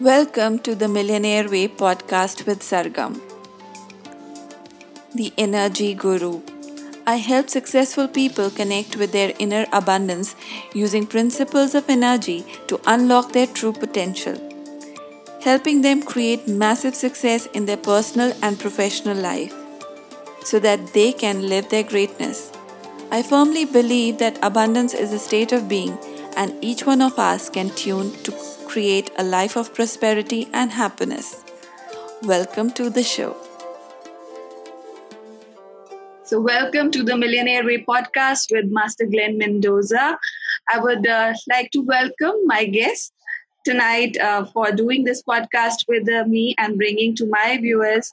Welcome to the Millionaire Way podcast with Sargam, the Energy Guru. I help successful people connect with their inner abundance using principles of energy to unlock their true potential, helping them create massive success in their personal and professional life so that they can live their greatness. I firmly believe that abundance is a state of being, and each one of us can tune to create a life of prosperity and happiness. Welcome to the show. So, welcome to the Millionaire Way podcast with Master Glenn Mendoza. I would uh, like to welcome my guest tonight uh, for doing this podcast with uh, me and bringing to my viewers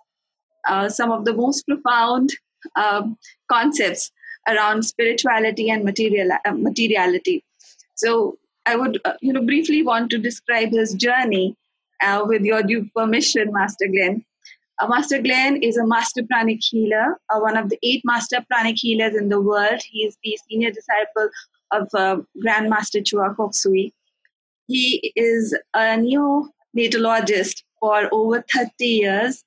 uh, some of the most profound um, concepts around spirituality and material, uh, materiality. So I would, uh, you know, briefly want to describe his journey uh, with your due permission, Master Glenn. Uh, master Glenn is a master pranic healer, uh, one of the eight master pranic healers in the world. He is the senior disciple of uh, Grandmaster Choa Kok Sui. He is a neonatologist for over 30 years.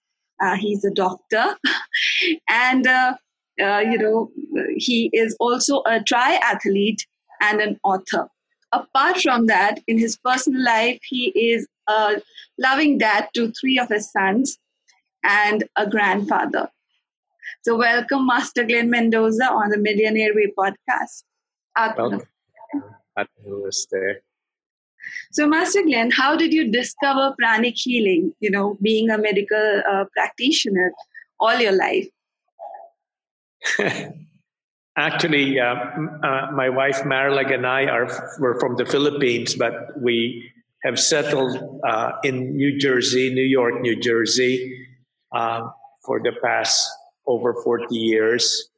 he's a doctor and uh, you know, he is also a triathlete and an author. Apart from that, in his personal life, he is a loving dad to three of his sons and a grandfather. So, welcome, Master Glenn Mendoza, on the Millionaire Way podcast. Welcome. Namaste. So, Master Glenn, how did you discover pranic healing? You know, being a medical uh, practitioner all your life. Actually, uh, uh, my wife Marilag and I are were from the Philippines, but we have settled uh, in New Jersey, New York, New Jersey, uh, for the past over forty years.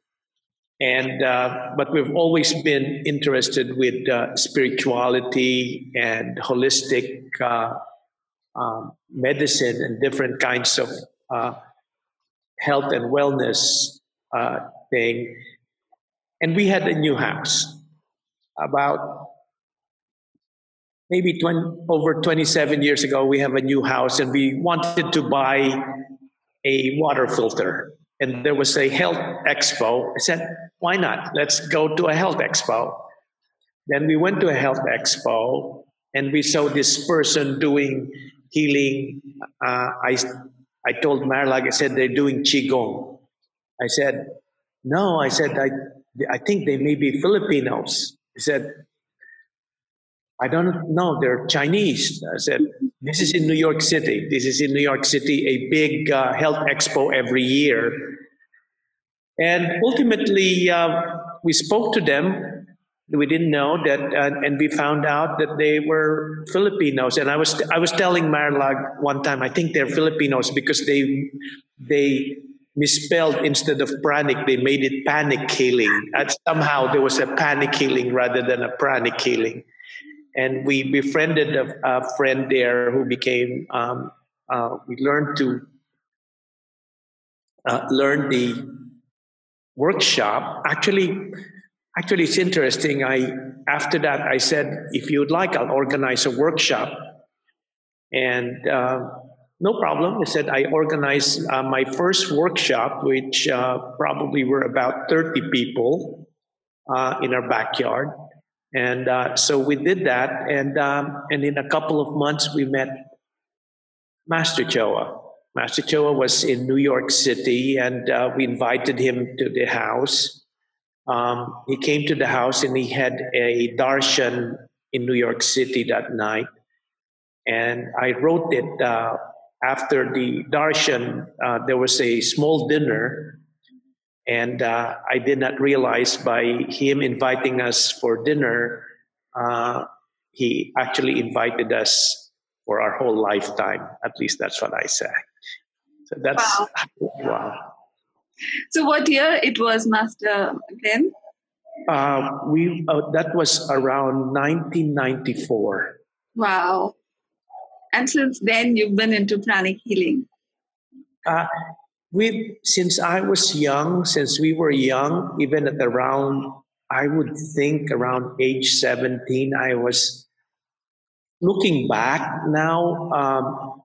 And uh, but we've always been interested with uh, spirituality and holistic um, medicine and different kinds of health and wellness thing. And we had a new house about maybe 20, over 27 years ago. We have a new house and we wanted to buy a water filter. And there was a health expo. I said, why not? Let's go to a health expo. Then we went to a health expo and we saw this person doing healing. Uh, I, I told Marilag, I said, they're doing Qigong. I said, no, I said, I, I think they may be Filipinos. He said, I don't know, they're Chinese. I said, this is in New York City. This is in New York City, a big uh, health expo every year. And ultimately, uh, we spoke to them. We didn't know that, uh, and we found out that they were Filipinos. And I was, I was telling Marilag one time, I think they're Filipinos because they, they misspelled instead of pranic, they made it panic killing And somehow there was a panic healing rather than a pranic healing. And we befriended a, a friend there who became, um, uh, we learned to uh, learn the workshop. Actually, actually, it's interesting. I after that I said, if you'd like, I'll organize a workshop. And uh, no problem. I said I organized uh, my first workshop, which uh, probably were about 30 people uh, in our backyard. And uh, so we did that. And, um, and in a couple of months, we met Master Choa. Master Choa was in New York City, and uh, we invited him to the house. Um, he came to the house and he had a darshan in New York City that night. And I wrote it uh, after the darshan, uh, there was a small dinner, and uh, I did not realize by him inviting us for dinner, uh, he actually invited us for our whole lifetime. At least that's what I say. So that's wow. wow. So what year it was, Master Glenn? Uh, we uh, that was around 1994. Wow. And since then, you've been into pranic healing. Uh, we, since I was young, since we were young, even at around, I would think around age 17, I was looking back now, um,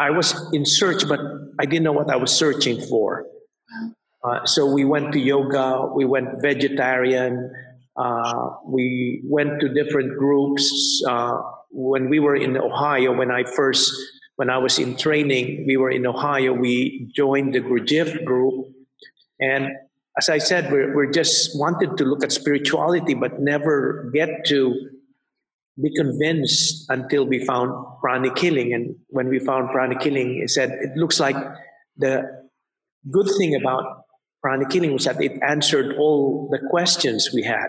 I was in search, but I didn't know what I was searching for. Uh, so we went to yoga, we went vegetarian, uh, we went to different groups. Uh, when we were in Ohio, when I first, when I was in training, we were in Ohio, we joined the Gurdjieff group. And as I said, we're, we're just wanted to look at spirituality, but never get to be convinced until we found pranic healing. And when we found pranic healing, it said it looks like the good thing about pranic healing was that it answered all the questions we had.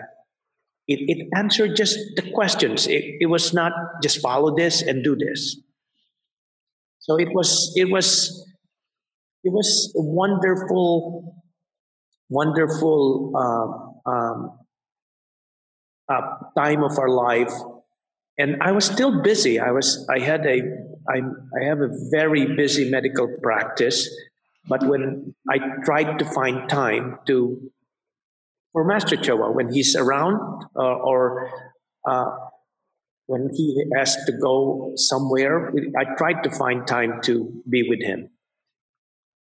It, it answered just the questions. It, it was not just follow this and do this. So it was it was it was a wonderful, wonderful uh, um, uh, time of our life and I was still busy. I was I had a I, I have a very busy medical practice, but when I tried to find time to for Master Choa when he's around uh, or uh, when he has to go somewhere, I tried to find time to be with him.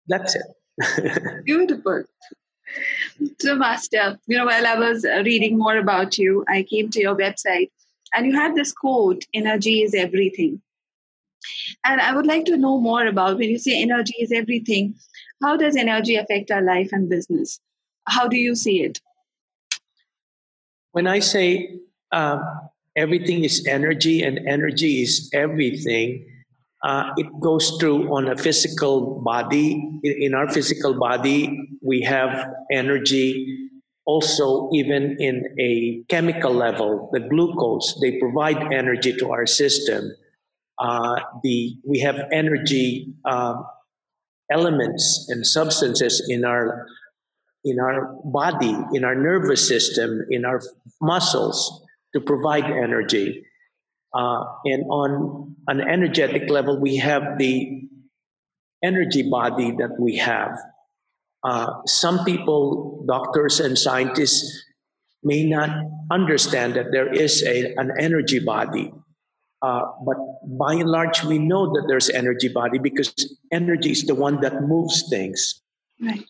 That's it. Beautiful. So, Master, you know, while I was reading more about you, I came to your website and you had this quote energy is everything. And I would like to know more about when you say energy is everything, how does energy affect our life and business? How do you see it? When I say uh, everything is energy and energy is everything, uh, it goes through on a physical body. In our physical body, we have energy also even in a chemical level, the glucose, they provide energy to our system. Uh, the, we have energy um, elements and substances in our, in our body, in our nervous system, in our muscles to provide energy. Uh, and on an energetic level, we have the energy body that we have. Uh, some people, doctors and scientists, may not understand that there is a, an energy body. Uh, but by and large, we know that there's energy body because energy is the one that moves things. Right.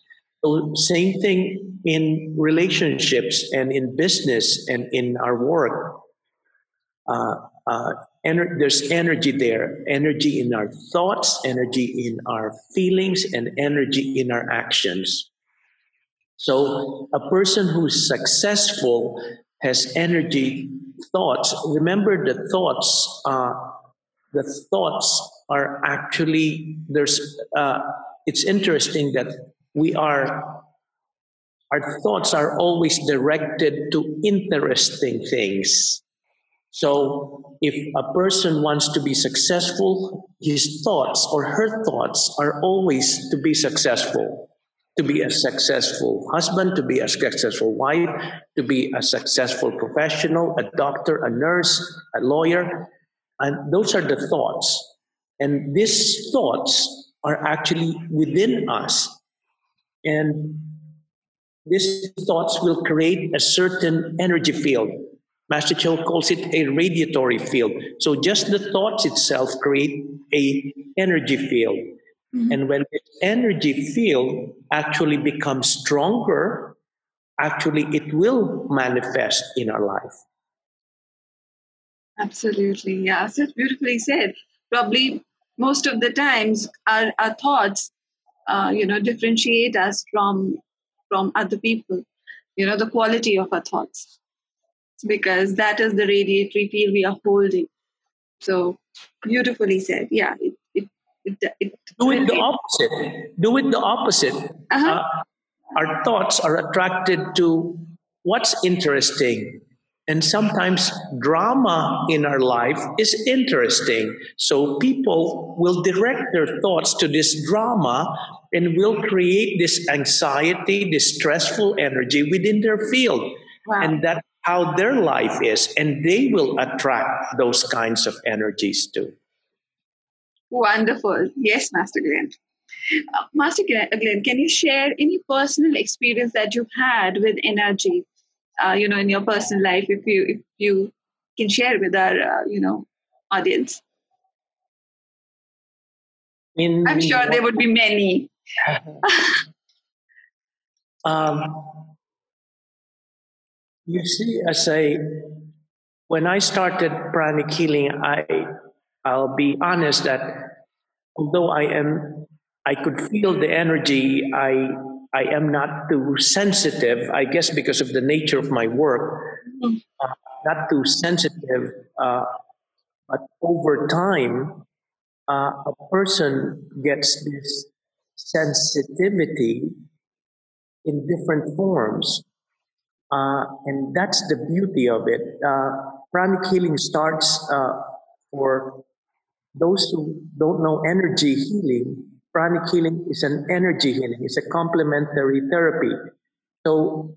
Same thing in relationships and in business and in our work. Uh, uh, ener- there's energy there energy in our thoughts energy in our feelings and energy in our actions so a person who's successful has energy thoughts remember the thoughts uh, the thoughts are actually there's uh, it's interesting that we are our thoughts are always directed to interesting things so if a person wants to be successful, his thoughts or her thoughts are always to be successful, to be a successful husband, to be a successful wife, to be a successful professional, a doctor, a nurse, a lawyer. And those are the thoughts. And these thoughts are actually within us. And these thoughts will create a certain energy field Master Choa calls it a radiatory field. So just the thoughts itself create a energy field. Mm-hmm. And when the energy field actually becomes stronger, actually it will manifest in our life. Absolutely. Yeah, so beautifully said. Probably most of the times our, our thoughts, uh, you know, differentiate us from from other people. You know, the quality of our thoughts because that is the radiatory field we are holding. So beautifully said. Yeah. It, it, it, it Do it the opposite. Do it the opposite. Uh-huh. Uh, our thoughts are attracted to what's interesting. And sometimes drama in our life is interesting. So people will direct their thoughts to this drama and will create this anxiety, this stressful energy within their field. Wow. And that how their life is, and they will attract those kinds of energies too. Wonderful. Yes, Master Glenn. Uh, Master Glenn, can you share any personal experience that you've had with energy? Uh, you know, in your personal life, if you if you can share with our uh, you know audience? In, I'm sure there would be many. um, you see, I say, when I started pranic healing, I, I'll be honest that although I am, I could feel the energy. I, I am not too sensitive. I guess because of the nature of my work, uh, not too sensitive. Uh, but over time, uh, a person gets this sensitivity in different forms. Uh, and that's the beauty of it. Uh, pranic healing starts uh, for those who don't know energy healing. Pranic healing is an energy healing, it's a complementary therapy. So,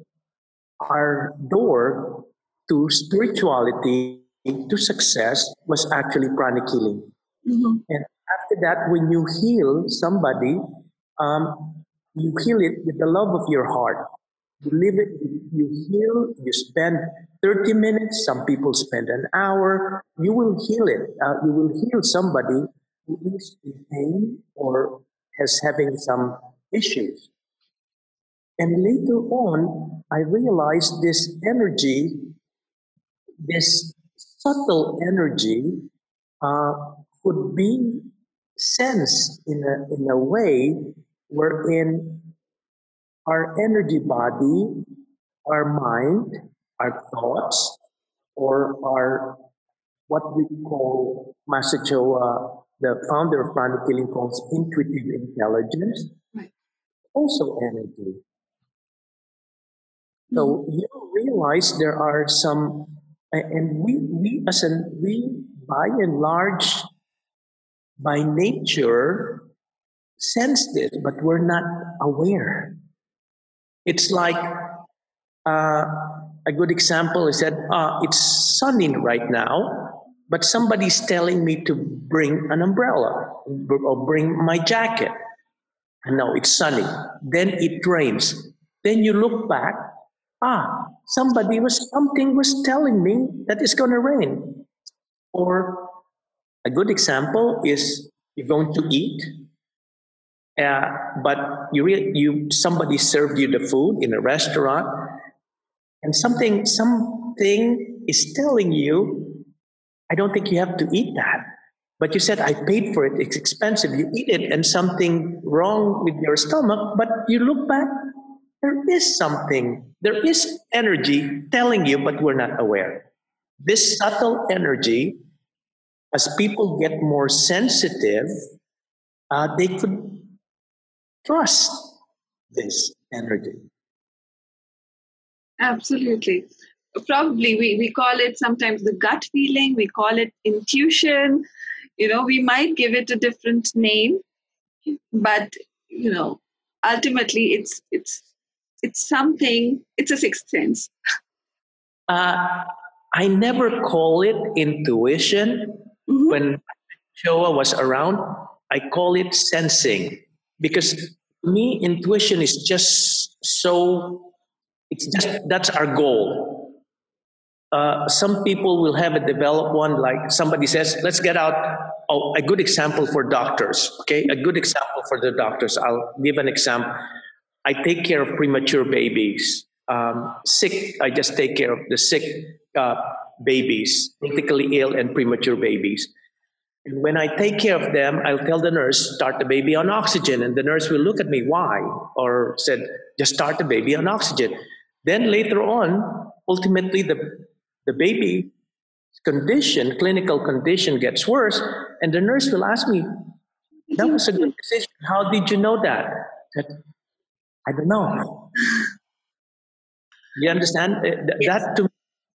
our door to spirituality, to success, was actually pranic healing. Mm-hmm. And after that, when you heal somebody, um, you heal it with the love of your heart. You live it, you heal, you spend 30 minutes, some people spend an hour. You will heal it. Uh, you will heal somebody who is in pain or has having some issues. And later on, I realized this energy, this subtle energy, uh, could be sensed in a, in a way wherein our energy body, our mind, our thoughts, or our what we call Master Choa, the founder of Healing, calls intuitive intelligence, right. also energy. So you realize there are some, and we, we as an, we by and large by nature sense this, but we're not aware. It's like uh, a good example is that uh, it's sunny right now, but somebody's telling me to bring an umbrella or bring my jacket. And no, it's sunny. Then it rains. Then you look back. Ah, somebody was something was telling me that it's going to rain. Or a good example is you're going to eat, uh, but you re- you somebody served you the food in a restaurant, and something something is telling you, I don't think you have to eat that. But you said I paid for it; it's expensive. You eat it, and something wrong with your stomach. But you look back, there is something. There is energy telling you, but we're not aware. This subtle energy as people get more sensitive, uh, they could trust this energy. Absolutely. Probably we, we call it sometimes the gut feeling, we call it intuition. You know, we might give it a different name, but you know, ultimately it's it's it's something, it's a sixth sense. Uh, I never call it intuition Mm-hmm. When Choa was around, I call it sensing because to me, intuition is just so, it's just, that's our goal. Uh, some people will have a developed one, like somebody says, let's get out. Oh, a good example for doctors, okay? A good example for the doctors. I'll give an example. I take care of premature babies. Um, sick, I just take care of the sick uh, babies, critically ill and premature babies. And when I take care of them, I'll tell the nurse, start the baby on oxygen. And the nurse will look at me, why? Or said, just start the baby on oxygen. Then later on, ultimately, the, the baby condition, clinical condition gets worse. And the nurse will ask me, that was a good decision. How did you know that? I, I don't know. You understand? Eh, that to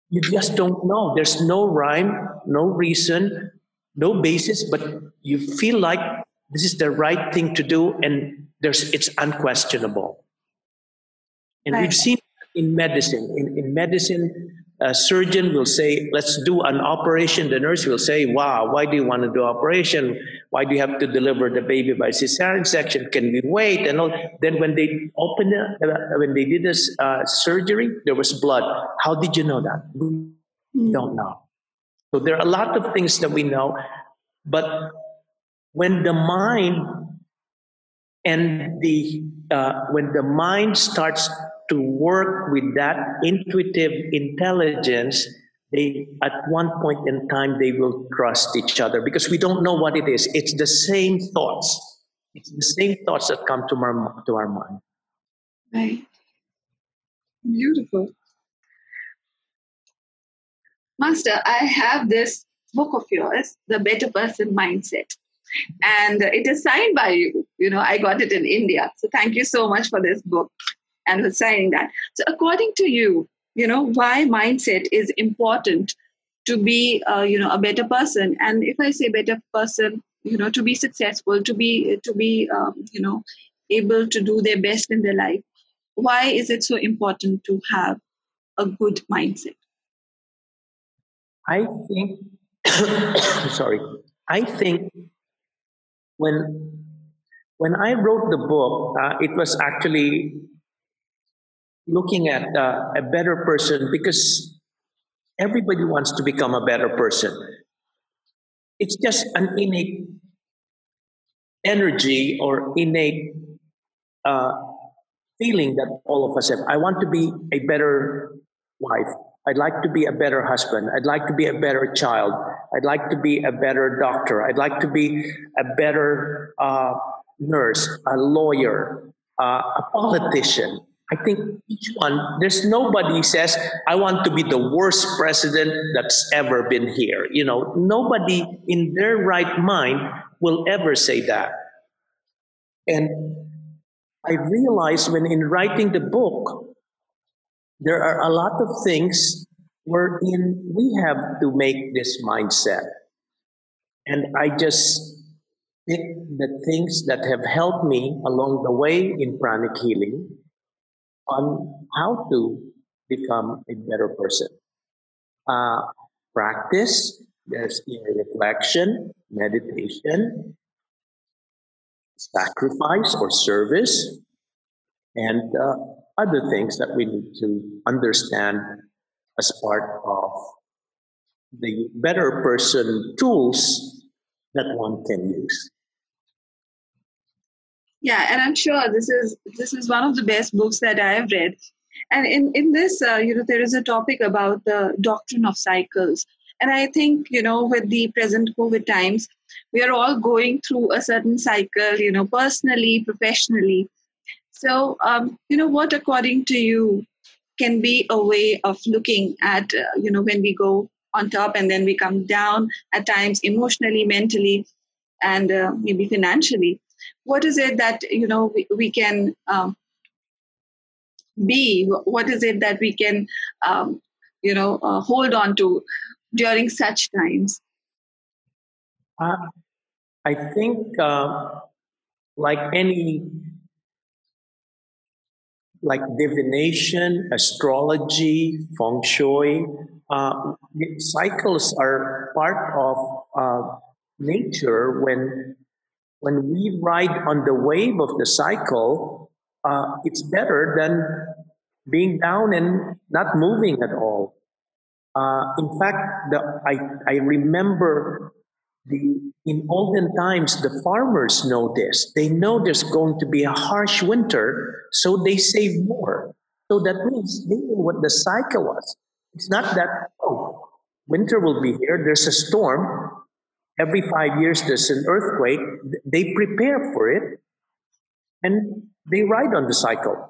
you just don't know. There's no rhyme, no reason, no basis, but you feel like this is the right thing to do, and there's it's unquestionable. And right. we've seen in medicine. In, in medicine, a surgeon will say, let's do an operation. The nurse will say, wow, why do you want to do operation? Why do you have to deliver the baby by cesarean section? Can we wait? And all. Then when they opened it, uh, when they did this uh, surgery, there was blood. How did you know that? We don't know. So there are a lot of things that we know, but when the mind and the uh, when the mind starts to work with that intuitive intelligence, they at one point in time they will trust each other because we don't know what it is. It's the same thoughts. It's the same thoughts that come to our to our mind. Right. Beautiful. Master, I have this book of yours, The Better Person Mindset. And it is signed by you. You know, I got it in India. So thank you so much for this book and for signing that. So, according to you, you know, why mindset is important to be, uh, you know, a better person. And if I say better person, you know, to be successful, to be, to be, um, you know, able to do their best in their life. Why is it so important to have a good mindset? I think, sorry, I think when when I wrote the book, uh, it was actually looking at uh, a better person because everybody wants to become a better person. It's just an innate energy or innate uh, feeling that all of us have. I want to be a better wife. I'd like to be a better husband. I'd like to be a better child. I'd like to be a better doctor. I'd like to be a better uh, nurse, a lawyer, uh, a politician. I think each one, there's nobody says, I want to be the worst president that's ever been here. You know, nobody in their right mind will ever say that. And I realized when in writing the book, there are a lot of things wherein we have to make this mindset. And I just pick the things that have helped me along the way in pranic healing on how to become a better person. Uh, practice, there's reflection, meditation, sacrifice or service, and uh, other things that we need to understand as part of the better person tools that one can use yeah and i'm sure this is this is one of the best books that i have read. And in in this uh, you know there is a topic about the doctrine of cycles. And i think you know with the present covid times we are all going through a certain cycle you know personally professionally. So, um, you know, what according to you can be a way of looking at, uh, you know, when we go on top and then we come down at times emotionally, mentally, and uh, maybe financially? What is it that, you know, we, we can um, be? What is it that we can, um, you know, uh, hold on to during such times? Uh, I think, uh, like any like divination, astrology, feng shui. Uh, cycles are part of uh, nature. When when we ride on the wave of the cycle, uh, it's better than being down and not moving at all. Uh, in fact, the, I I remember the, in olden times, the farmers know this. They know there's going to be a harsh winter, so they save more. So that means they know what the cycle was. It's not that, oh, winter will be here, there's a storm, every five years there's an earthquake. They prepare for it and they ride on the cycle.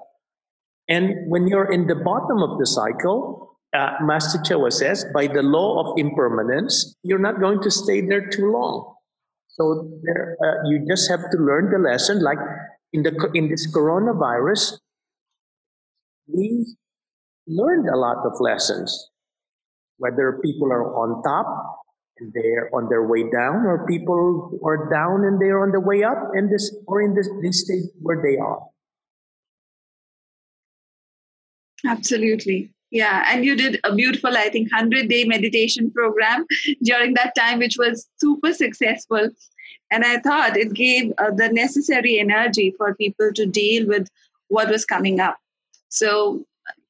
And when you're in the bottom of the cycle, uh, Master Choa says, by the law of impermanence, you're not going to stay there too long. So there, uh, you just have to learn the lesson. Like in the in this coronavirus, we learned a lot of lessons. Whether people are on top and they're on their way down, or people are down and they're on the way up, and this or in this, this state where they are. Absolutely. Yeah, and you did a beautiful, I think, 100 day meditation program during that time, which was super successful. And I thought it gave uh, the necessary energy for people to deal with what was coming up. So,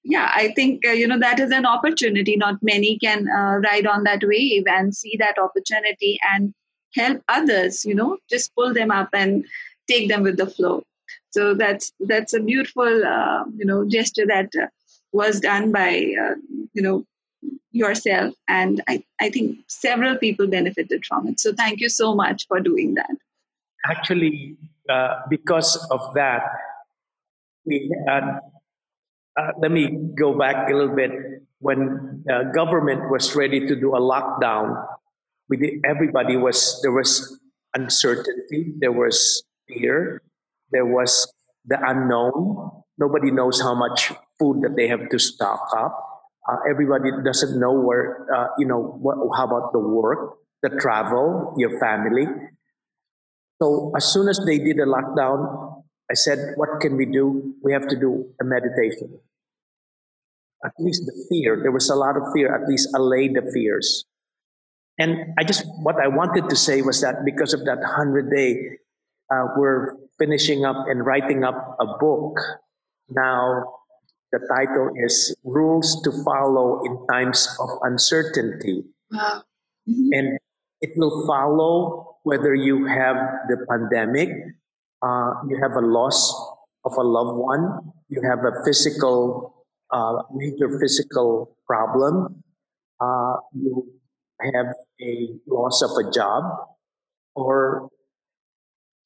yeah, I think uh, you know that is an opportunity. Not many can uh, ride on that wave and see that opportunity and help others. You know, just pull them up and take them with the flow. So that's that's a beautiful uh, you know gesture that uh, was done by uh, you know yourself, and I I think several people benefited from it. So thank you so much for doing that. Actually, uh, because of that, we uh, let me go back a little bit. When uh, government was ready to do a lockdown, we did, everybody was there was uncertainty, there was fear, there was the unknown. Nobody knows how much food that they have to stock up. Uh, everybody doesn't know where uh, you know what, how about the work, the travel, your family. So as soon as they did a lockdown, I said, what can we do? We have to do a meditation. At least the fear, there was a lot of fear, at least allay the fears. And I just, what I wanted to say was that because of that 100 day, uh, we're finishing up and writing up a book. Now, the title is Rules to Follow in Times of Uncertainty. Wow. Mm-hmm. And it will follow whether you have the pandemic, uh, you have a loss of a loved one, you have a physical, uh, major physical problem, uh, you have a loss of a job, or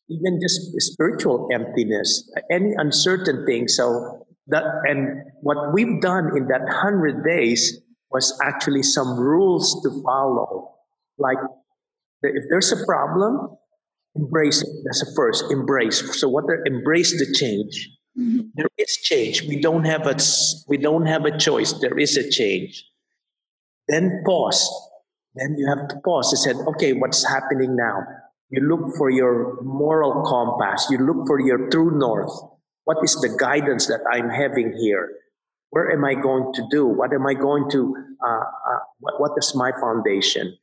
even just spiritual emptiness, any uncertain thing. So that, and what we've done in that hundred days was actually some rules to follow. Like, if there's a problem, Embrace it. That's the first. Embrace. So what? Embrace the change. Mm-hmm. There is change. We don't have a we don't have a choice. There is a change. Then pause. Then you have to pause and said, okay, what's happening now? You look for your moral compass. You look for your true north. What is the guidance that I'm having here? Where am I going to do? What am I going to? Uh, uh, what, what is my foundation?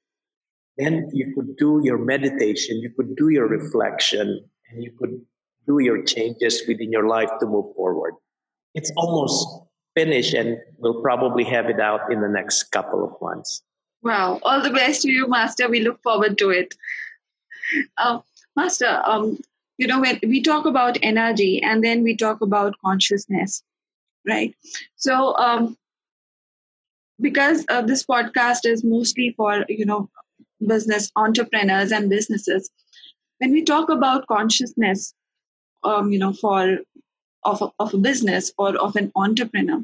Then you could do your meditation, you could do your reflection, and you could do your changes within your life to move forward. It's almost finished, and we'll probably have it out in the next couple of months. Wow. All the best to you, Master. We look forward to it. Uh, Master, um, you know, when we talk about energy and then we talk about consciousness, right? So, um, because uh, this podcast is mostly for, you know, business entrepreneurs and businesses. When we talk about consciousness um, you know for of a, of a business or of an entrepreneur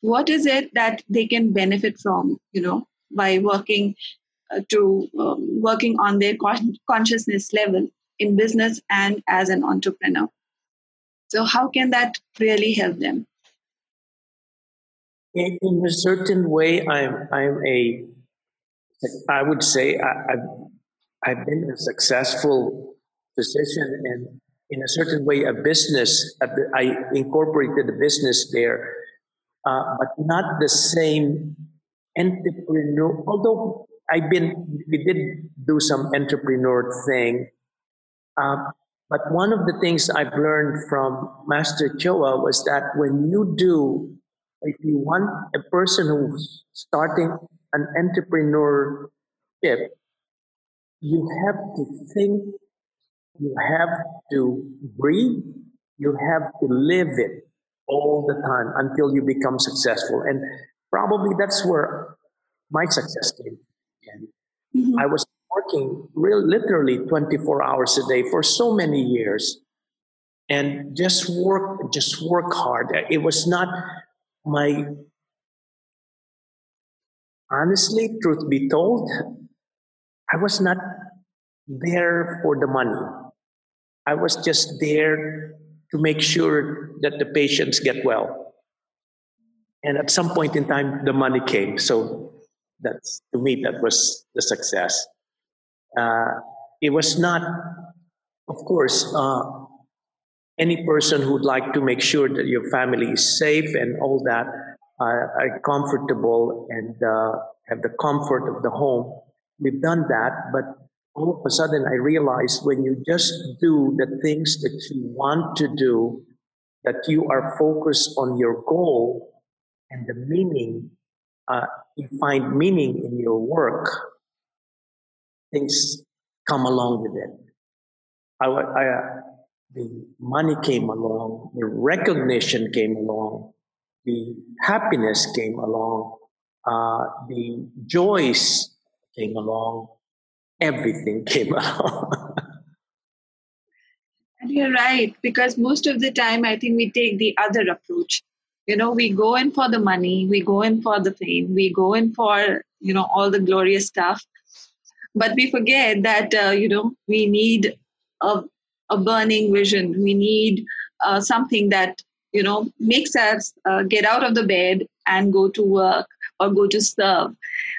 what is it that they can benefit from you know by working uh, to um, working on their con- consciousness level in business and as an entrepreneur? So how can that really help them? In, in a certain way i'm i'm a I would say I, have I've been a successful physician and in a certain way a business. I incorporated a business there, uh, but not the same entrepreneur. Although I've been, we did do some entrepreneur thing. Uh, but one of the things I've learned from Master Choa was that when you do, if you want a person who's starting an entrepreneur, entrepreneurship, you have to think, you have to breathe, you have to live it all the time until you become successful. And probably that's where my success came. Mm-hmm. I was working real literally 24 hours a day for so many years and just work just work hard it was not my honestly, truth be told, I was not there for the money. I was just there to make sure that the patients get well. And at some point in time, the money came. So that's to me that was the success. Uh, it was not, of course, uh, any person who'd like to make sure that your family is safe and all that are, are comfortable and uh, have the comfort of the home. We've done that, but all of a sudden I realized when you just do the things that you want to do, that you are focused on your goal, and the meaning, uh, you find meaning in your work, things come along with it. I, I, uh, the money came along, the recognition came along, the happiness came along, uh, the joys came along, everything came along. and you're right, because most of the time I think we take the other approach. You know, we go in for the money, we go in for the fame, we go in for, you know, all the glorious stuff. But we forget that, uh, you know, we need a, a burning vision. We need uh, something that, you know, makes us uh, get out of the bed and go to work or go to serve.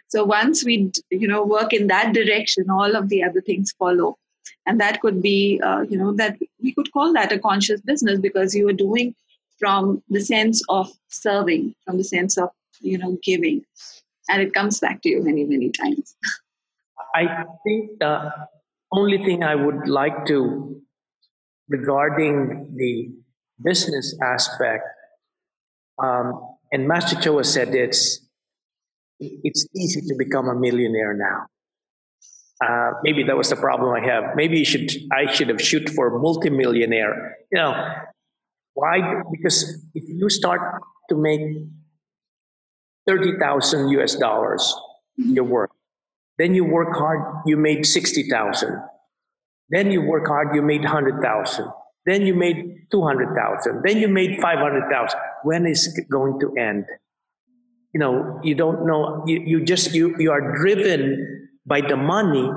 So once we, you know, work in that direction, all of the other things follow. And that could be, uh, you know, that we could call that a conscious business because you are doing from the sense of serving, from the sense of, you know, giving. And it comes back to you many, many times. I think the only thing I would like to, regarding the business aspect, um, and Master Choa said it's it's easy to become a millionaire now. Uh, maybe that was the problem I have. Maybe you should I should have shoot for multimillionaire. You know, why? Because if you start to make thirty thousand U.S. dollars your work, then you work hard, you made sixty thousand. Then you work hard, you made hundred thousand. Then you made two hundred thousand. Then you made five hundred thousand. When is it going to end? you know you don't know you, you just you you are driven by the money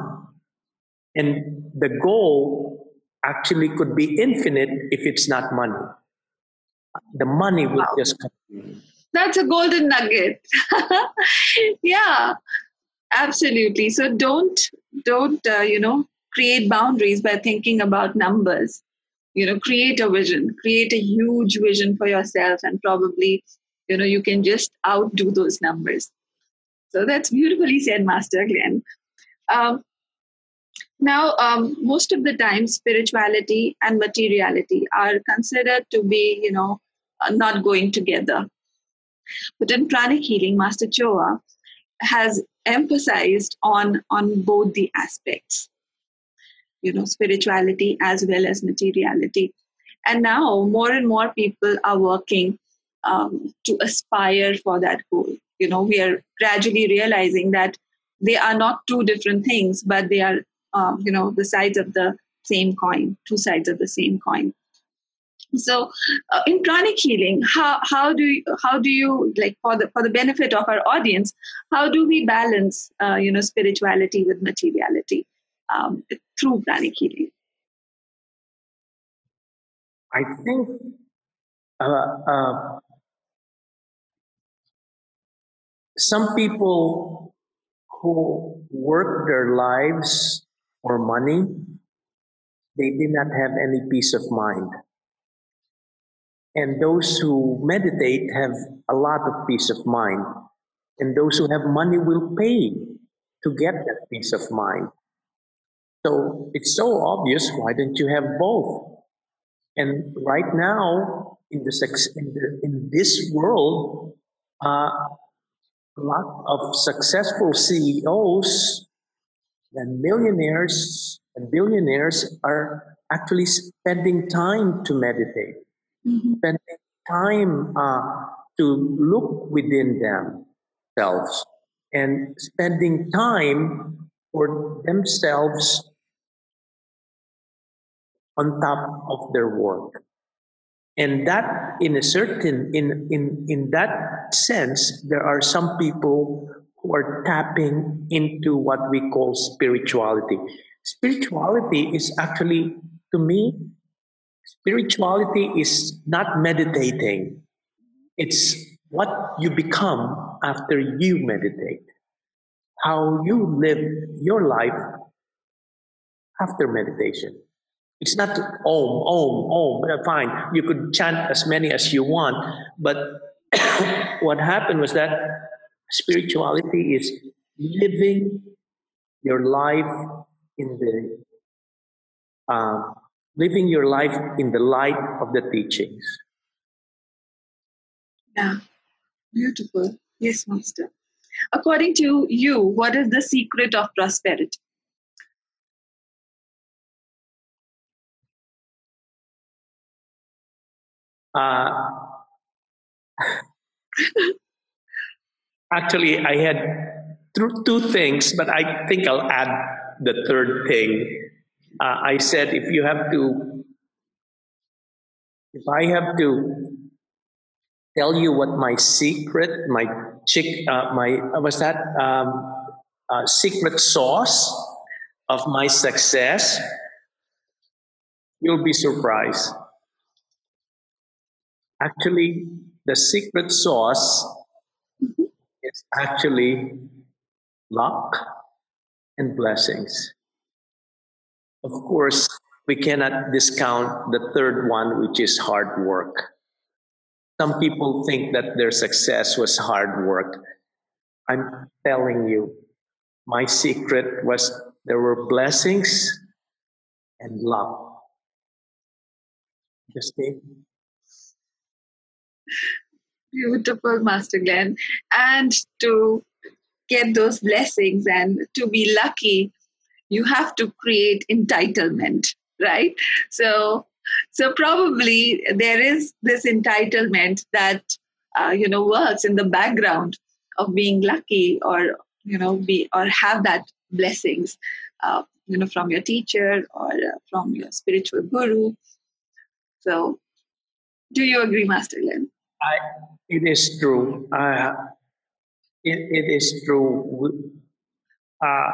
and the goal actually could be infinite if it's not money the money will wow. just come that's a golden nugget yeah absolutely so don't don't uh, you know create boundaries by thinking about numbers you know create a vision create a huge vision for yourself and probably you know you can just outdo those numbers. So that's beautifully said master glenn. Um, now um, most of the time spirituality and materiality are considered to be you know uh, not going together. But in pranic healing master choa has emphasized on on both the aspects you know spirituality as well as materiality and now more and more people are working um, to aspire for that goal. You know, we are gradually realizing that they are not two different things, but they are, um, you know, the sides of the same coin, two sides of the same coin. So, uh, in pranic healing, how how do you, how do you like for the for the benefit of our audience, how do we balance, uh, you know, spirituality with materiality um, through pranic healing? I think uh, uh some people who work their lives for money, they did not have any peace of mind. And those who meditate have a lot of peace of mind. And those who have money will pay to get that peace of mind. So it's so obvious. Why don't you have both? And right now, in, the, in, the, in this world, uh, a lot of successful CEOs and millionaires and billionaires are actually spending time to meditate, mm-hmm. spending time uh, to look within themselves and spending time for themselves on top of their work. And that in a certain in in in that sense there are some people who are tapping into what we call spirituality. Spirituality is actually to me spirituality is not meditating. It's what you become after you meditate. How you live your life after meditation it's not om, om, om. Fine, you could chant as many as you want, but what happened was that spirituality is living your life in the uh, living your life in the light of the teachings. Yeah, Beautiful. Yes, Master. According to you, what is the secret of prosperity? Uh, actually, I had two things, but I think I'll add the third thing. Uh, I said if you have to, if I have to tell you what my secret, my chick, uh, my uh, was that um, uh, secret sauce of my success, you'll be surprised. Actually, the secret sauce is actually luck and blessings. Of course, we cannot discount the third one, which is hard work. Some people think that their success was hard work. I'm telling you, my secret was there were blessings and luck. Just Beautiful, Master Glenn. And to get those blessings and to be lucky, you have to create entitlement, right? So, so probably there is this entitlement that uh, you know works in the background of being lucky, or you know, be or have that blessings, uh, you know, from your teacher or uh, from your spiritual guru. So, do you agree, Master Glenn? I, it is true. It, it is true. Uh,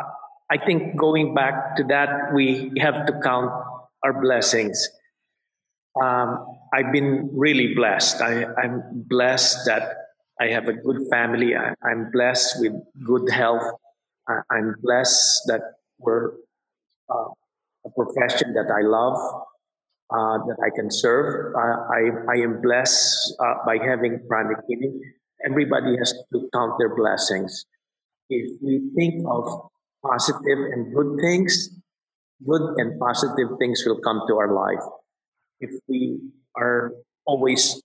I think going back to that, we have to count our blessings. Um, I've been really blessed. I, am blessed that I have a good family. I, am blessed with good health. I, am blessed that we're uh, a profession that I love uh, that I can serve. Uh, I, I am blessed uh, by having pranic healing. Everybody has to count their blessings. If we think of positive and good things, good and positive things will come to our life. If we are always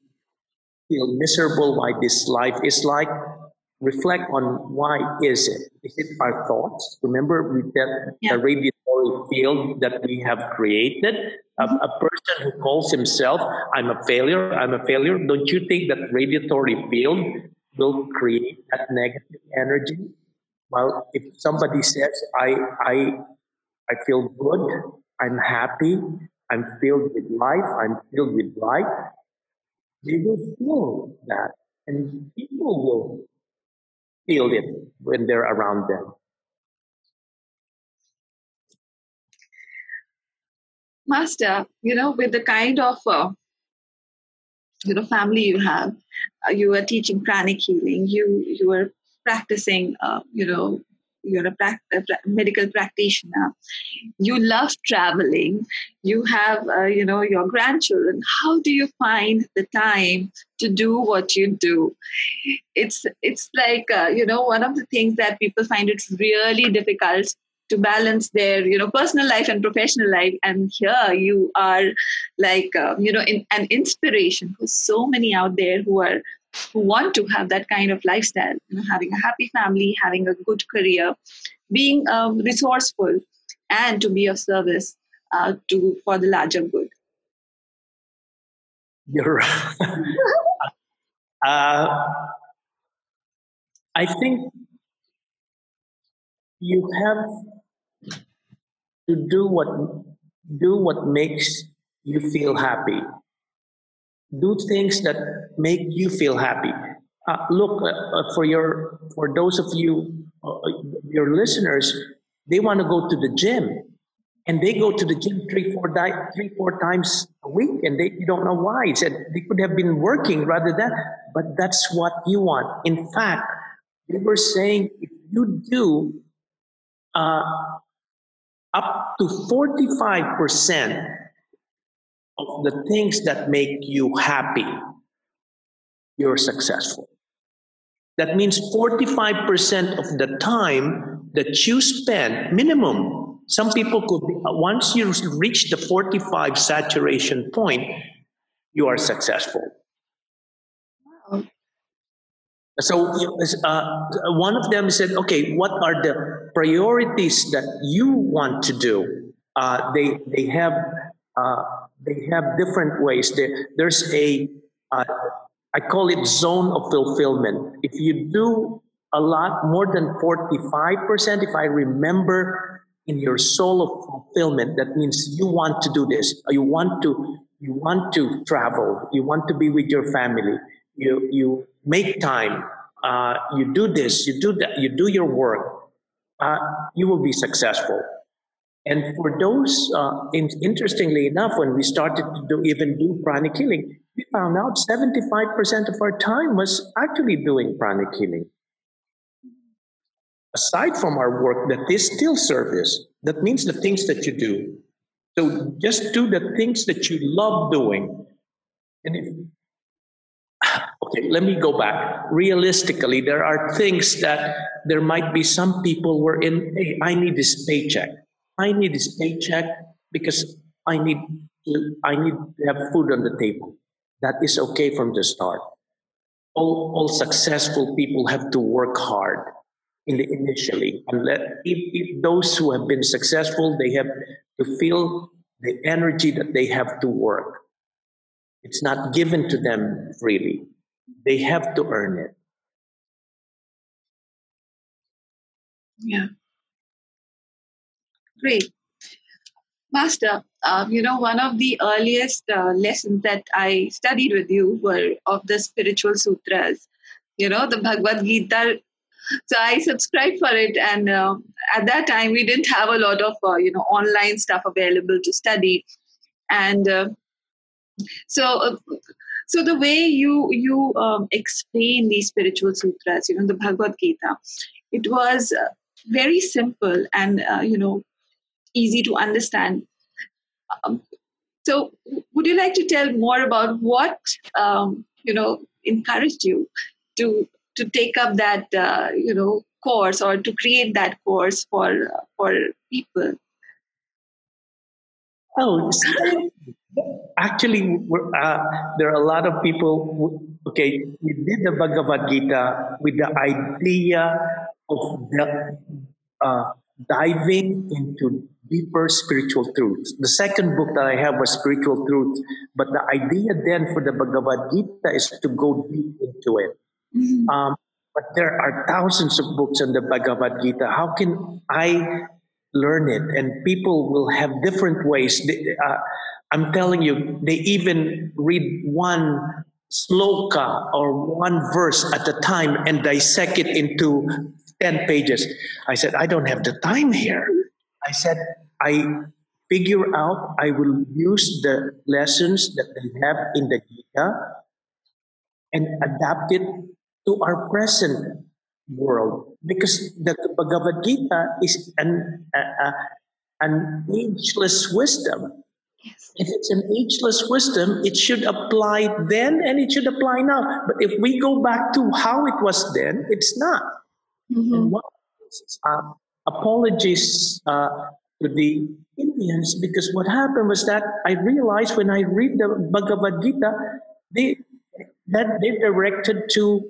feel miserable why this life is like, reflect on why is it? Is it our thoughts? Remember that yeah. the field that we have created? A, a, person who calls himself, I'm a failure, I'm a failure, don't you think that radiatory field will create that negative energy? Well, if somebody says, I, I, I feel good, I'm happy, I'm filled with life, I'm filled with light, they will feel that. And people will feel it when they're around them. Master, you know, with the kind of uh, you know family you have, uh, you are teaching pranic healing. You you are practicing, uh, you know, you're a, pra- a pra- medical practitioner. You love traveling. You have uh, you know your grandchildren. How do you find the time to do what you do? It's it's like uh, you know one of the things that people find it really difficult to balance their you know personal life and professional life and here you are like uh, you know in, an inspiration for so many out there who are who want to have that kind of lifestyle, you know, having a happy family, having a good career, being um, resourceful, and to be of service uh, to for the larger good. You're right. uh, I think you have to do what do what makes you feel happy do things that make you feel happy. Uh, look uh, uh, for your for those of you uh, your listeners, they want to go to the gym, and they go to the gym three four di- three four times a week, and they you don't know why. Said they could have been working rather than, but that's what you want. In fact, they were saying if you do uh, up to forty five percent of the things that make you happy, you're successful. That means 45% of the time that you spend, minimum, some people could, be, once you reach the 45 saturation point, you are successful. So uh, one of them said, okay, what are the priorities that you want to do? Uh, they, they, have, uh, they have different ways. There, there's a uh, I call it zone of fulfillment. If you do a lot more than 45%, if I remember in your soul of fulfillment, that means you want to do this. You want to you want to travel. You want to be with your family. You you make time. Uh, you do this. You do that. You do your work. Uh, you will be successful. And for those, uh, in, interestingly enough, when we started to do, even do pranic healing, we found out 75% of our time was actually doing pranic healing. Aside from our work, that is still service. That means the things that you do. So just do the things that you love doing. And if, okay, let me go back. Realistically, there are things that there might be some people were in, hey, I need this paycheck. I need this paycheck because I need to, I need to have food on the table. That is okay from the start. All, all successful people have to work hard in the initially. And let, if, if those who have been successful, they have to feel the energy that they have to work. It's not given to them freely. They have to earn it. Yeah. Great. Master, um, you know, one of the earliest uh, lessons that I studied with you were of the spiritual sutras, you know, the Bhagavad Gita. So I subscribed for it, and uh, at that time we didn't have a lot of, uh, you know, online stuff available to study, and uh, so. Uh, so the way you you um, explain these spiritual sutras, you know, the Bhagavad Gita, it was uh, very simple and you know easy to understand. Um, so, would you like to tell more about what um, you know encouraged you to to take up that uh, you know course or to create that course for for people? Oh, actually, uh, there are a lot of people. Who, okay, we did the Bhagavad Gita with the idea of the, uh, diving into deeper spiritual truths. The second book that I have was Spiritual Truth, but the idea then for the Bhagavad Gita is to go deep into it. Mm-hmm. Um, but there are thousands of books on the Bhagavad Gita. How can I learn it? And people will have different ways. Uh, I'm telling you, they even read one sloka or one verse at a time and dissect it into 10 pages. I said, I don't have the time here. I said, I figure out, I will use the lessons that they have in the Gita and adapt it to our present world because the Bhagavad Gita is an, uh, an ageless wisdom. Yes. If it's an ageless wisdom, it should apply then and it should apply now. But if we go back to how it was then, it's not. Mm-hmm. And what, uh, apologies uh, to the Indians because what happened was that I realized when I read the Bhagavad Gita, they that they directed to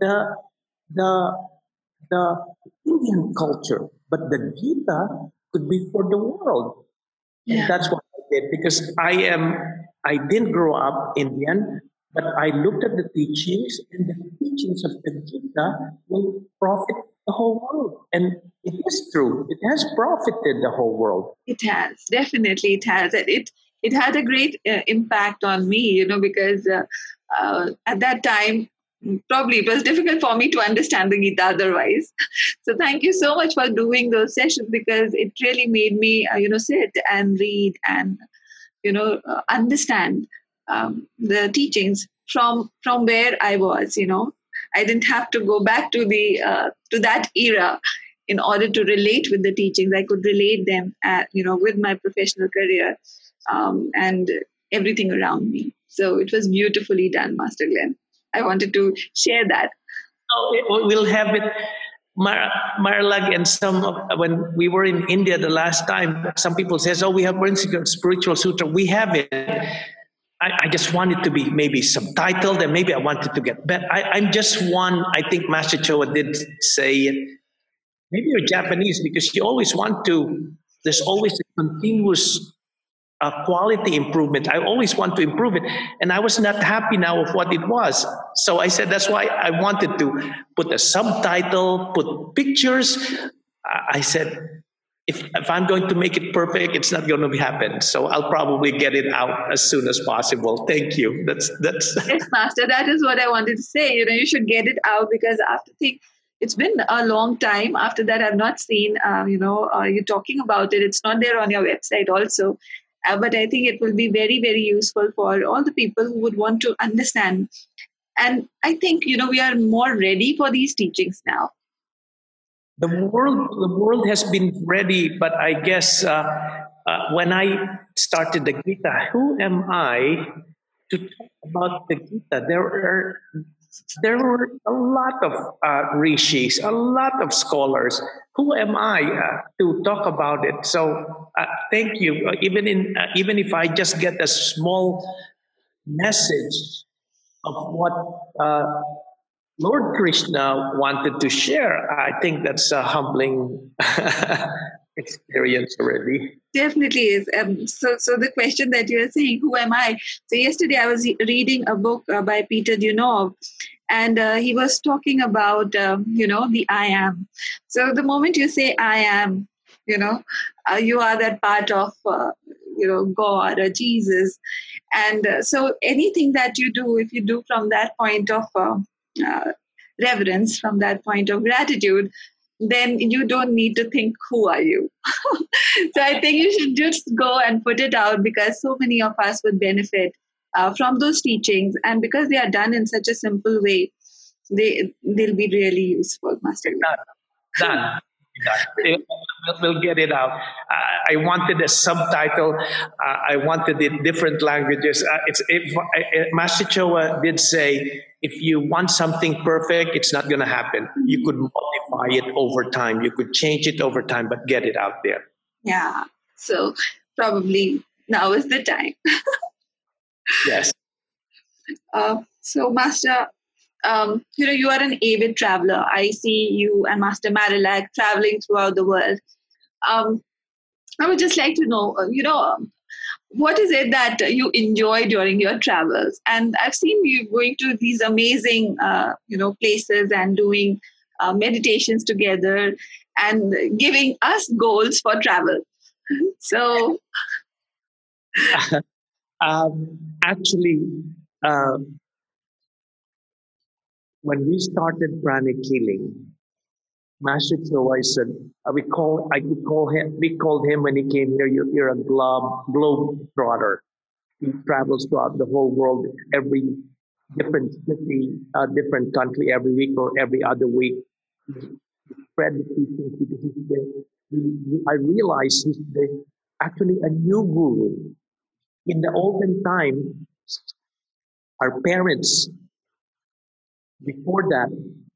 the the the Indian culture, but the Gita could be for the world. Yeah. And that's what did because I am I didn't grow up Indian, but I looked at the teachings, and the teachings of the Gita will profit the whole world. And it is true. It has profited the whole world. It has. Definitely it has. And it, it had a great uh, impact on me, you know, because uh, uh, at that time, probably it was difficult for me to understand the Gita otherwise. So thank you so much for doing those sessions because it really made me, uh, you know, sit and read and, you know, uh, understand um, the teachings from from where I was, you know. I didn't have to go back to the uh, to that era in order to relate with the teachings. I could relate them, at, you know, with my professional career um, and everything around me. So it was beautifully done, Master Glenn. I wanted to share that. Oh, we'll have it. Mar- Marilag and some of, when we were in India the last time, some people says, "Oh, we have spiritual sutra. We have it." I, I, just wanted to be maybe subtitled and maybe I wanted to get better. I, am just one, I think Master Choa did say. Maybe you're Japanese because you always want to, there's always a continuous uh, quality improvement. I always want to improve it. And I was not happy now of what it was. So I said, that's why I wanted to put a subtitle, put pictures. I said, if, if I'm going to make it perfect, it's not going to happen. So I'll probably get it out as soon as possible. Thank you. That's that's. Yes, Master. That is what I wanted to say. You know, you should get it out because after think it's been a long time. After that, I've not seen. Um, you know, uh, you talking about it. It's not there on your website also. Uh, but I think it will be very, very useful for all the people who would want to understand. And I think, you know, we are more ready for these teachings now. The world, the world has been ready, but I guess uh, uh, when I started the Gita, who am I to talk about the Gita? There are there were a lot of uh, rishis, a lot of scholars. Who am I uh, to talk about it? So uh, thank you. Uh, even in uh, even if I just get a small message of what uh, Lord Krishna wanted to share, I think that's a humbling experience already. Definitely is. Um, so, so the question that you're saying, who am I? So yesterday I was reading a book uh, by Peter Deunov, and uh, he was talking about, um, you know, the I am. So the moment you say I am, you know, uh, you are that part of, uh, you know, God or Jesus, and uh, so anything that you do, if you do from that point of uh, reverence, from that point of gratitude, then you don't need to think who are you so i think you should just go and put it out because so many of us would benefit uh, from those teachings and because they are done in such a simple way they they'll be really useful master done, done. We'll get it out. I wanted a subtitle. I wanted it different languages. Uh, it's if, Master Choa did say, if you want something perfect, it's not going to happen. You could modify it over time. You could change it over time, but get it out there. Yeah. So probably now is the time. yes. Uh, so, Master, um, you know, you are an avid traveler. I see you and Master Marilag traveling throughout the world. Um, I would just like to know, uh, you know, what is it that you enjoy during your travels? And I've seen you going to these amazing, uh, you know, places and doing uh, meditations together and giving us goals for travel. So, um, actually, uh, when we started pranic healing, Master Choa said, we call, I call him, we called him when he came here, you're, you're a globe, globe trotter. He travels throughout the whole world, every different city, uh, different country every week or every other week. Spread the teachings because he's I realized he's actually a new guru. In the olden time, our parents before that,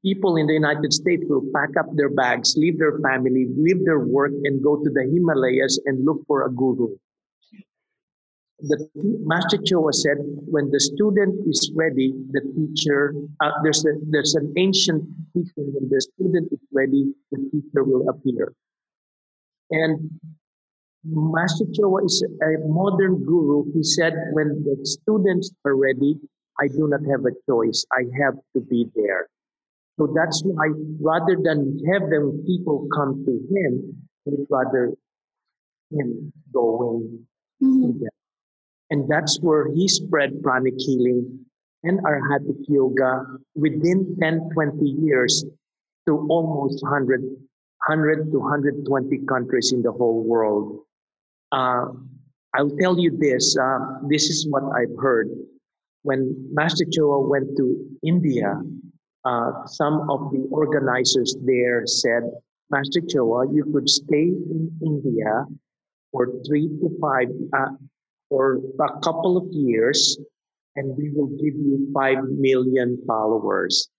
people in the United States will pack up their bags, leave their family, leave their work, and go to the Himalayas and look for a guru. The Master Choa said, when the student is ready, the teacher, uh, there's, a, there's an ancient teaching, when the student is ready, the teacher will appear. And Master Choa is a modern guru. He said, when the students are ready, I do not have a choice. I have to be there. So that's why rather than have them people come to him, he'd rather him going mm-hmm. to them. And that's where he spread pranic healing and arhatic yoga within 10, 20 years to almost 100, 100 to 120 countries in the whole world. Uh, I'll tell you this. Uh, this is what I've heard when Master Choa went to India, uh, some of the organizers there said, Master Choa, you could stay in India for three to five, uh, for a couple of years, and we will give you five million followers.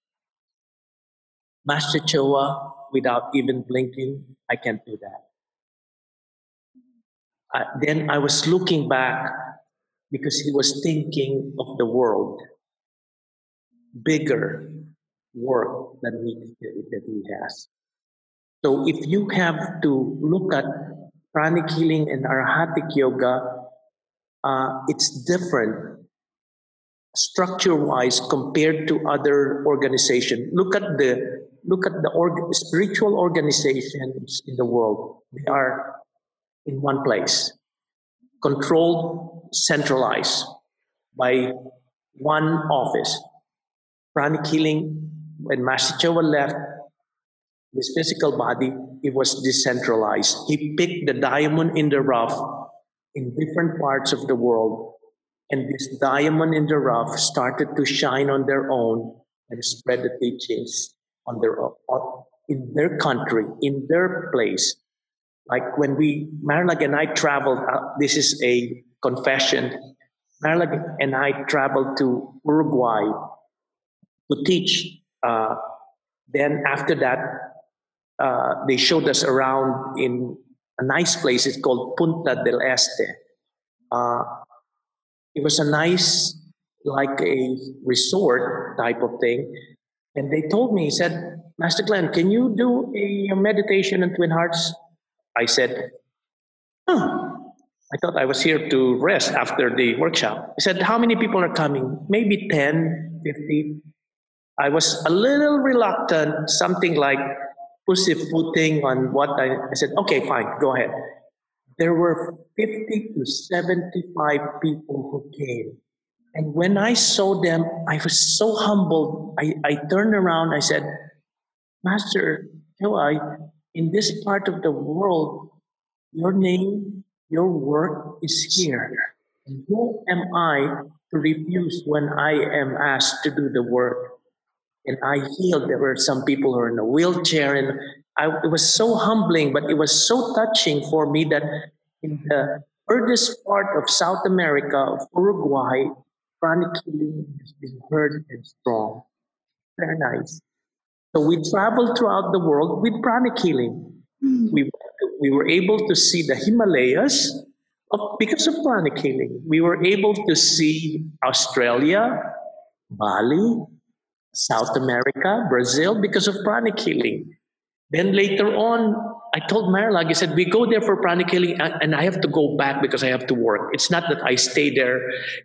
Master Choa, without even blinking, I can't do that. Uh, then I was looking back because he was thinking of the world, bigger work than he, that he has. So if you have to look at pranic healing and arhatic yoga, uh, it's different structure-wise compared to other organizations. Look at the look at the org- spiritual organizations in the world. They are in one place, controlled, centralized by one office. Pranic healing, when Master left his physical body, it was decentralized. He picked the diamond in the rough in different parts of the world, and this diamond in the rough started to shine on their own and spread the teachings on their own, in their country, in their place. Like when we, Marilag and I traveled, uh, this is a confession. Marilag and I traveled to Uruguay to teach. Uh, then after that, uh, they showed us around in a nice place. It's called Punta del Este. Uh, it was a nice, like a resort type of thing. And they told me, he said, Master Glenn, can you do a meditation in Twin Hearts? I said, huh. I thought I was here to rest after the workshop. He said, How many people are coming? Maybe 10, 50. I was a little reluctant, something like pussyfooting on what I, I said, okay, fine, go ahead. There were 50 to 75 people who came. And when I saw them, I was so humbled. I, I turned around, I said, Master, I, in this part of the world, your name, your work is here. Who am I to refuse when I am asked to do the work? And I healed. There were some people who were in a wheelchair, and I, it was so humbling, but it was so touching for me that in the furthest part of South America, of Uruguay, pranic healing has been heard and strong. Very nice. So we traveled throughout the world with pranic healing. We, we were able to see the Himalayas because of pranic healing. We were able to see Australia, Bali, South America, Brazil, because of pranic healing. Then later on, I told Marilag, I said, we go there for pranic healing and I have to go back because I have to work. It's not that I stay there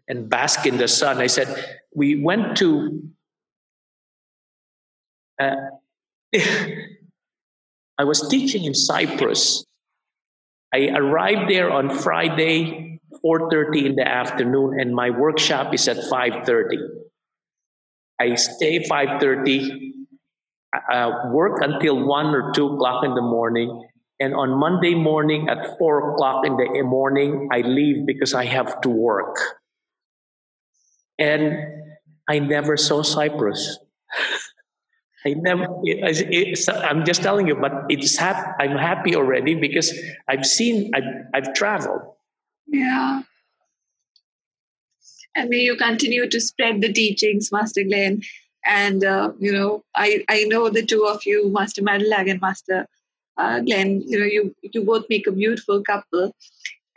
and bask in the sun. I said, we went to, uh, I was teaching in Cyprus. I arrived there on Friday, 4.30 in the afternoon and my workshop is at 5.30. I stay 5.30, uh, work until 1 or 2 o'clock in the morning. And on Monday morning at 4 o'clock in the morning, I leave because I have to work. And I never saw Cyprus. I never. It, it, I'm just telling you, but it's hap- I'm happy already because I've seen. I've, I've traveled. Yeah. And may you continue to spread the teachings, Master Glenn. And, uh, you know, I, I know the two of you, Master Marilag and Master uh, Glenn, you know, you, you both make a beautiful couple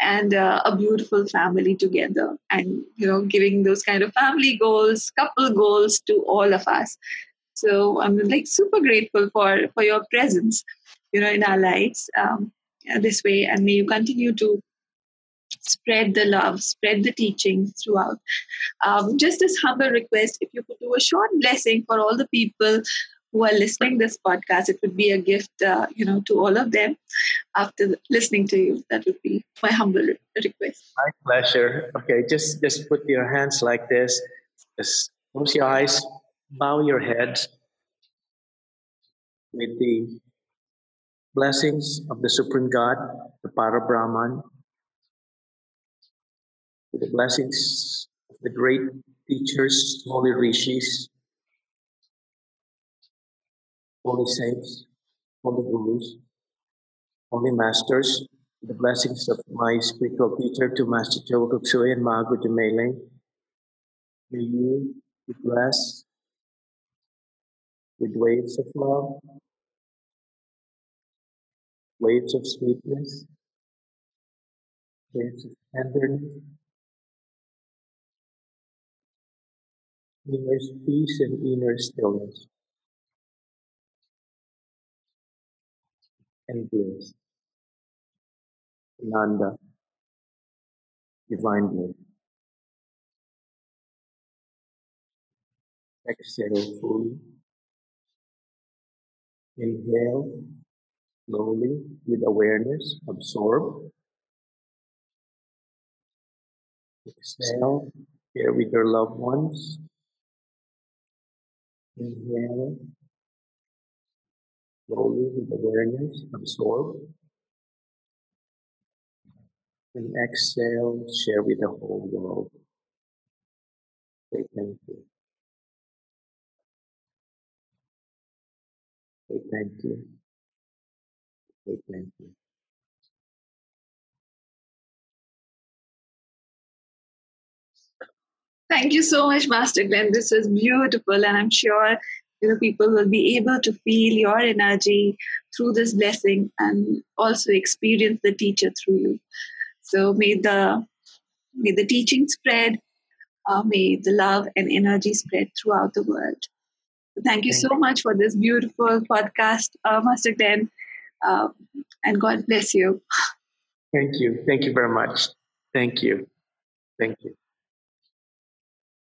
and uh, a beautiful family together and, you know, giving those kind of family goals, couple goals to all of us. So I'm like super grateful for, for your presence, you know, in our lives um, this way. And may you continue to spread the love, spread the teaching throughout. Um, just this humble request, if you could do a short blessing for all the people who are listening this podcast, it would be a gift, uh, you know, to all of them after listening to you. That would be my humble request. My pleasure. Okay, just just put your hands like this. Just close your eyes, bow your head with the blessings of the Supreme God, the Para Brahman, with the blessings of the great teachers, holy rishis, holy saints, holy gurus, holy masters, the blessings of my spiritual teacher to Master Choa Kok Sui and Mahagu May you be blessed with waves of love, waves of sweetness, waves of tenderness, inner peace and inner stillness, and bliss. Nanda, divine bliss. Exhale fully. Inhale slowly with awareness, absorb. Exhale, share with your loved ones. Inhale, slowly with awareness, absorb. And exhale, share with the whole world. Say thank you. Say thank you. Say thank you. Thank you so much, Master Glenn. This is beautiful, and I'm sure you know people will be able to feel your energy through this blessing and also experience the teacher through you. So may the may the teaching spread, uh, may the love and energy spread throughout the world. Thank you Thank so much for this beautiful podcast, uh, Master Glenn, uh, and God bless you. Thank you. Thank you very much. Thank you. Thank you.